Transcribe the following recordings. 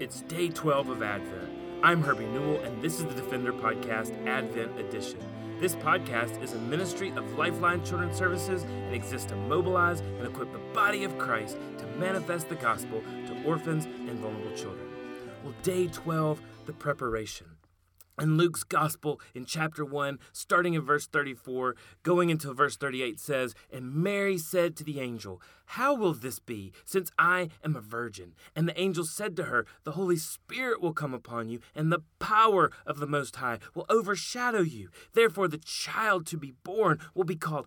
It's day 12 of Advent. I'm Herbie Newell, and this is the Defender Podcast Advent Edition. This podcast is a ministry of Lifeline Children's Services and exists to mobilize and equip the body of Christ to manifest the gospel to orphans and vulnerable children. Well, day 12, the preparation in Luke's gospel in chapter 1, starting in verse 34, going into verse 38, says, And Mary said to the angel, How will this be, since I am a virgin? And the angel said to her, The Holy Spirit will come upon you, and the power of the Most High will overshadow you. Therefore, the child to be born will be called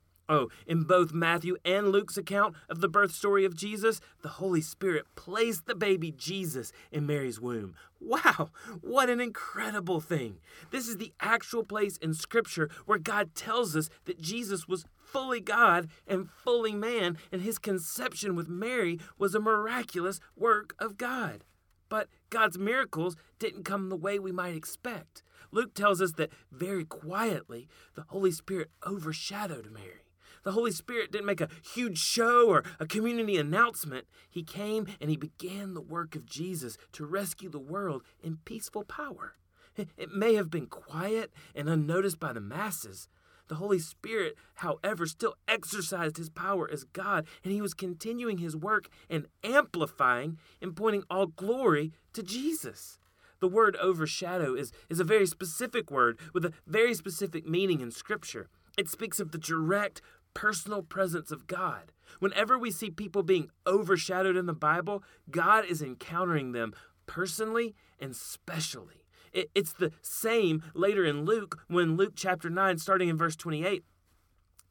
Oh, in both Matthew and Luke's account of the birth story of Jesus, the Holy Spirit placed the baby Jesus in Mary's womb. Wow, what an incredible thing! This is the actual place in Scripture where God tells us that Jesus was fully God and fully man, and his conception with Mary was a miraculous work of God. But God's miracles didn't come the way we might expect. Luke tells us that very quietly, the Holy Spirit overshadowed Mary. The Holy Spirit didn't make a huge show or a community announcement. He came and he began the work of Jesus to rescue the world in peaceful power. It may have been quiet and unnoticed by the masses. The Holy Spirit, however, still exercised his power as God, and he was continuing his work and amplifying and pointing all glory to Jesus. The word overshadow is, is a very specific word with a very specific meaning in Scripture. It speaks of the direct, personal presence of God. Whenever we see people being overshadowed in the Bible, God is encountering them personally and specially. it's the same later in Luke when Luke chapter 9, starting in verse 28,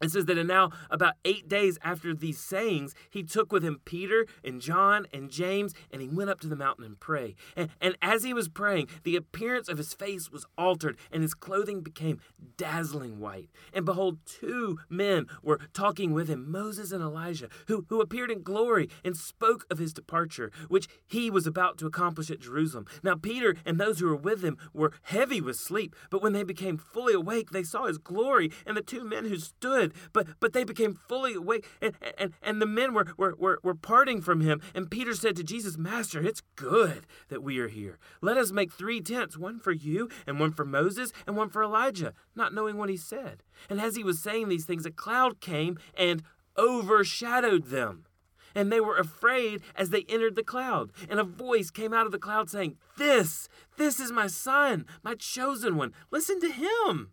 it says that and now, about eight days after these sayings, he took with him Peter and John and James, and he went up to the mountain and prayed. And, and as he was praying, the appearance of his face was altered, and his clothing became dazzling white. And behold, two men were talking with him, Moses and Elijah, who, who appeared in glory and spoke of his departure, which he was about to accomplish at Jerusalem. Now, Peter and those who were with him were heavy with sleep, but when they became fully awake, they saw his glory, and the two men who stood but but they became fully awake, and and, and the men were, were, were, were parting from him. And Peter said to Jesus, Master, it's good that we are here. Let us make three tents, one for you, and one for Moses, and one for Elijah, not knowing what he said. And as he was saying these things, a cloud came and overshadowed them. And they were afraid as they entered the cloud. And a voice came out of the cloud saying, This, this is my son, my chosen one. Listen to him.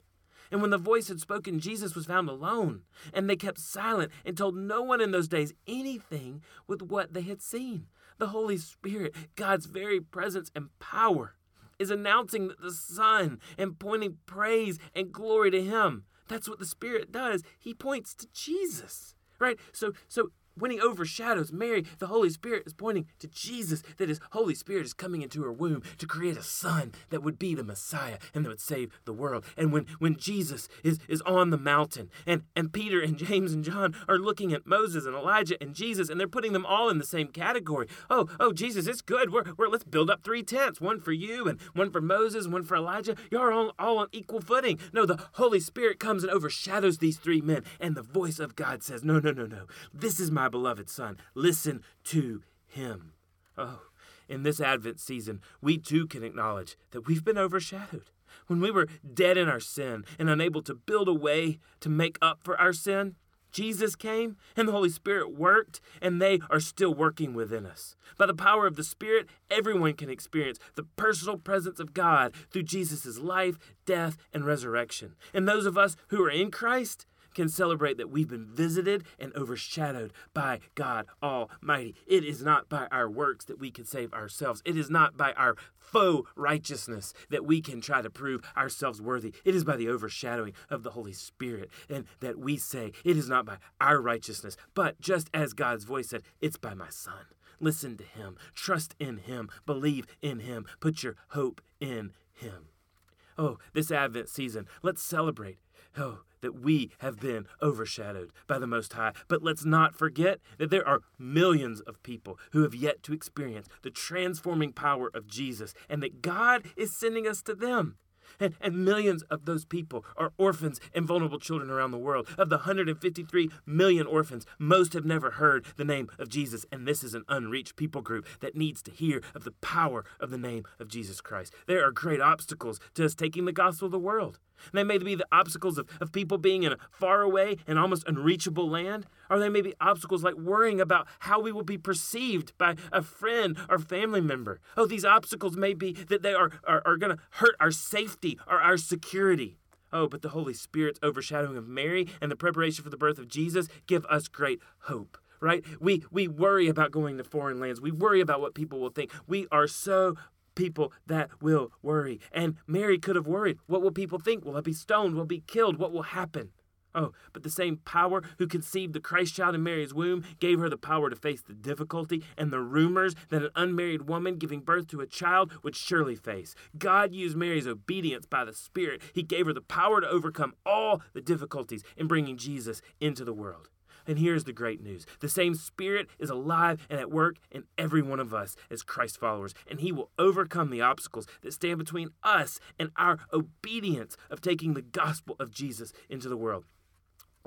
And when the voice had spoken, Jesus was found alone. And they kept silent and told no one in those days anything with what they had seen. The Holy Spirit, God's very presence and power, is announcing the Son and pointing praise and glory to Him. That's what the Spirit does. He points to Jesus. Right? So so when he overshadows Mary, the Holy Spirit is pointing to Jesus, that his Holy Spirit is coming into her womb to create a son that would be the Messiah and that would save the world. And when, when Jesus is, is on the mountain, and, and Peter and James and John are looking at Moses and Elijah and Jesus, and they're putting them all in the same category. Oh, oh, Jesus, it's good. We're, we're let's build up three tents, one for you and one for Moses, one for Elijah. You're all, all on equal footing. No, the Holy Spirit comes and overshadows these three men, and the voice of God says, No, no, no, no. This is my my beloved Son. Listen to him. Oh, in this Advent season, we too can acknowledge that we've been overshadowed. When we were dead in our sin and unable to build a way to make up for our sin, Jesus came and the Holy Spirit worked, and they are still working within us. By the power of the Spirit, everyone can experience the personal presence of God through Jesus' life, death, and resurrection. And those of us who are in Christ, can celebrate that we've been visited and overshadowed by God Almighty. It is not by our works that we can save ourselves. It is not by our faux righteousness that we can try to prove ourselves worthy. It is by the overshadowing of the Holy Spirit and that we say it is not by our righteousness, but just as God's voice said, it's by my Son. Listen to him, trust in him, believe in him, put your hope in him. Oh, this Advent season, let's celebrate. Oh, that we have been overshadowed by the Most High. But let's not forget that there are millions of people who have yet to experience the transforming power of Jesus and that God is sending us to them. And, and millions of those people are orphans and vulnerable children around the world. Of the 153 million orphans, most have never heard the name of Jesus. And this is an unreached people group that needs to hear of the power of the name of Jesus Christ. There are great obstacles to us taking the gospel of the world. They may be the obstacles of, of people being in a faraway and almost unreachable land, or they may be obstacles like worrying about how we will be perceived by a friend or family member. Oh, these obstacles may be that they are, are, are going to hurt our safety or our security. Oh, but the Holy Spirit's overshadowing of Mary and the preparation for the birth of Jesus give us great hope right? We we worry about going to foreign lands. We worry about what people will think. We are so people that will worry. And Mary could have worried. What will people think? Will I be stoned? Will I be killed? What will happen? Oh, but the same power who conceived the Christ child in Mary's womb gave her the power to face the difficulty and the rumors that an unmarried woman giving birth to a child would surely face. God used Mary's obedience by the Spirit. He gave her the power to overcome all the difficulties in bringing Jesus into the world. And here's the great news the same Spirit is alive and at work in every one of us as Christ followers, and He will overcome the obstacles that stand between us and our obedience of taking the gospel of Jesus into the world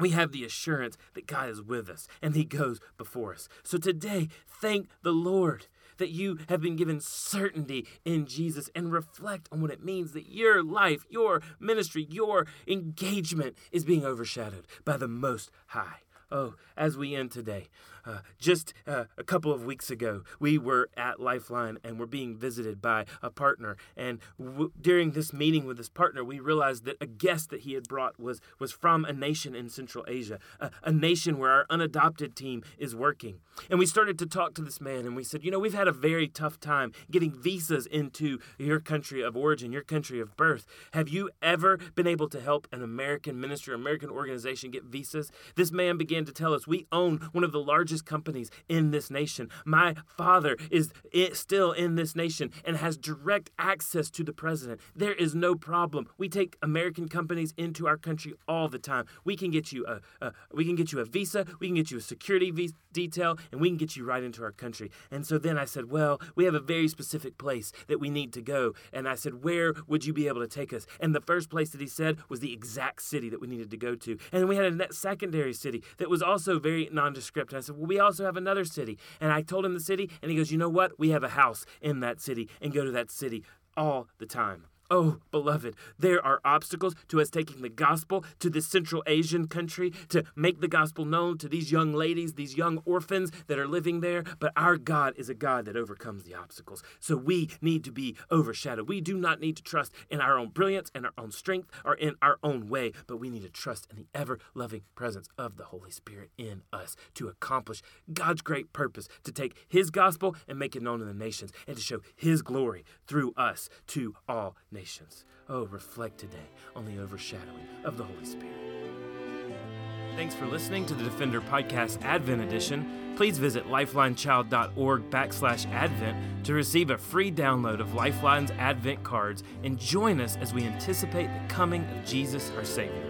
we have the assurance that God is with us and He goes before us. So today, thank the Lord that you have been given certainty in Jesus and reflect on what it means that your life, your ministry, your engagement is being overshadowed by the Most High. Oh, as we end today, uh, just uh, a couple of weeks ago, we were at Lifeline and were being visited by a partner. And w- during this meeting with this partner, we realized that a guest that he had brought was, was from a nation in Central Asia, a, a nation where our unadopted team is working. And we started to talk to this man and we said, You know, we've had a very tough time getting visas into your country of origin, your country of birth. Have you ever been able to help an American ministry American organization get visas? This man began to tell us, We own one of the largest companies in this nation. My father is still in this nation and has direct access to the president. There is no problem. We take American companies into our country all the time. We can get you a, a we can get you a visa, we can get you a security visa detail, and we can get you right into our country. And so then I said, well, we have a very specific place that we need to go. And I said, where would you be able to take us? And the first place that he said was the exact city that we needed to go to. And we had a secondary city that was also very nondescript. And I said, well, we also have another city. And I told him the city, and he goes, You know what? We have a house in that city and go to that city all the time. Oh, beloved, there are obstacles to us taking the gospel to this Central Asian country to make the gospel known to these young ladies, these young orphans that are living there. But our God is a God that overcomes the obstacles. So we need to be overshadowed. We do not need to trust in our own brilliance and our own strength or in our own way, but we need to trust in the ever loving presence of the Holy Spirit in us to accomplish God's great purpose to take His gospel and make it known in the nations and to show His glory through us to all nations nations. Oh, reflect today on the overshadowing of the Holy Spirit. Thanks for listening to the Defender Podcast Advent Edition. Please visit lifelinechild.org backslash Advent to receive a free download of Lifeline's Advent cards and join us as we anticipate the coming of Jesus our Savior.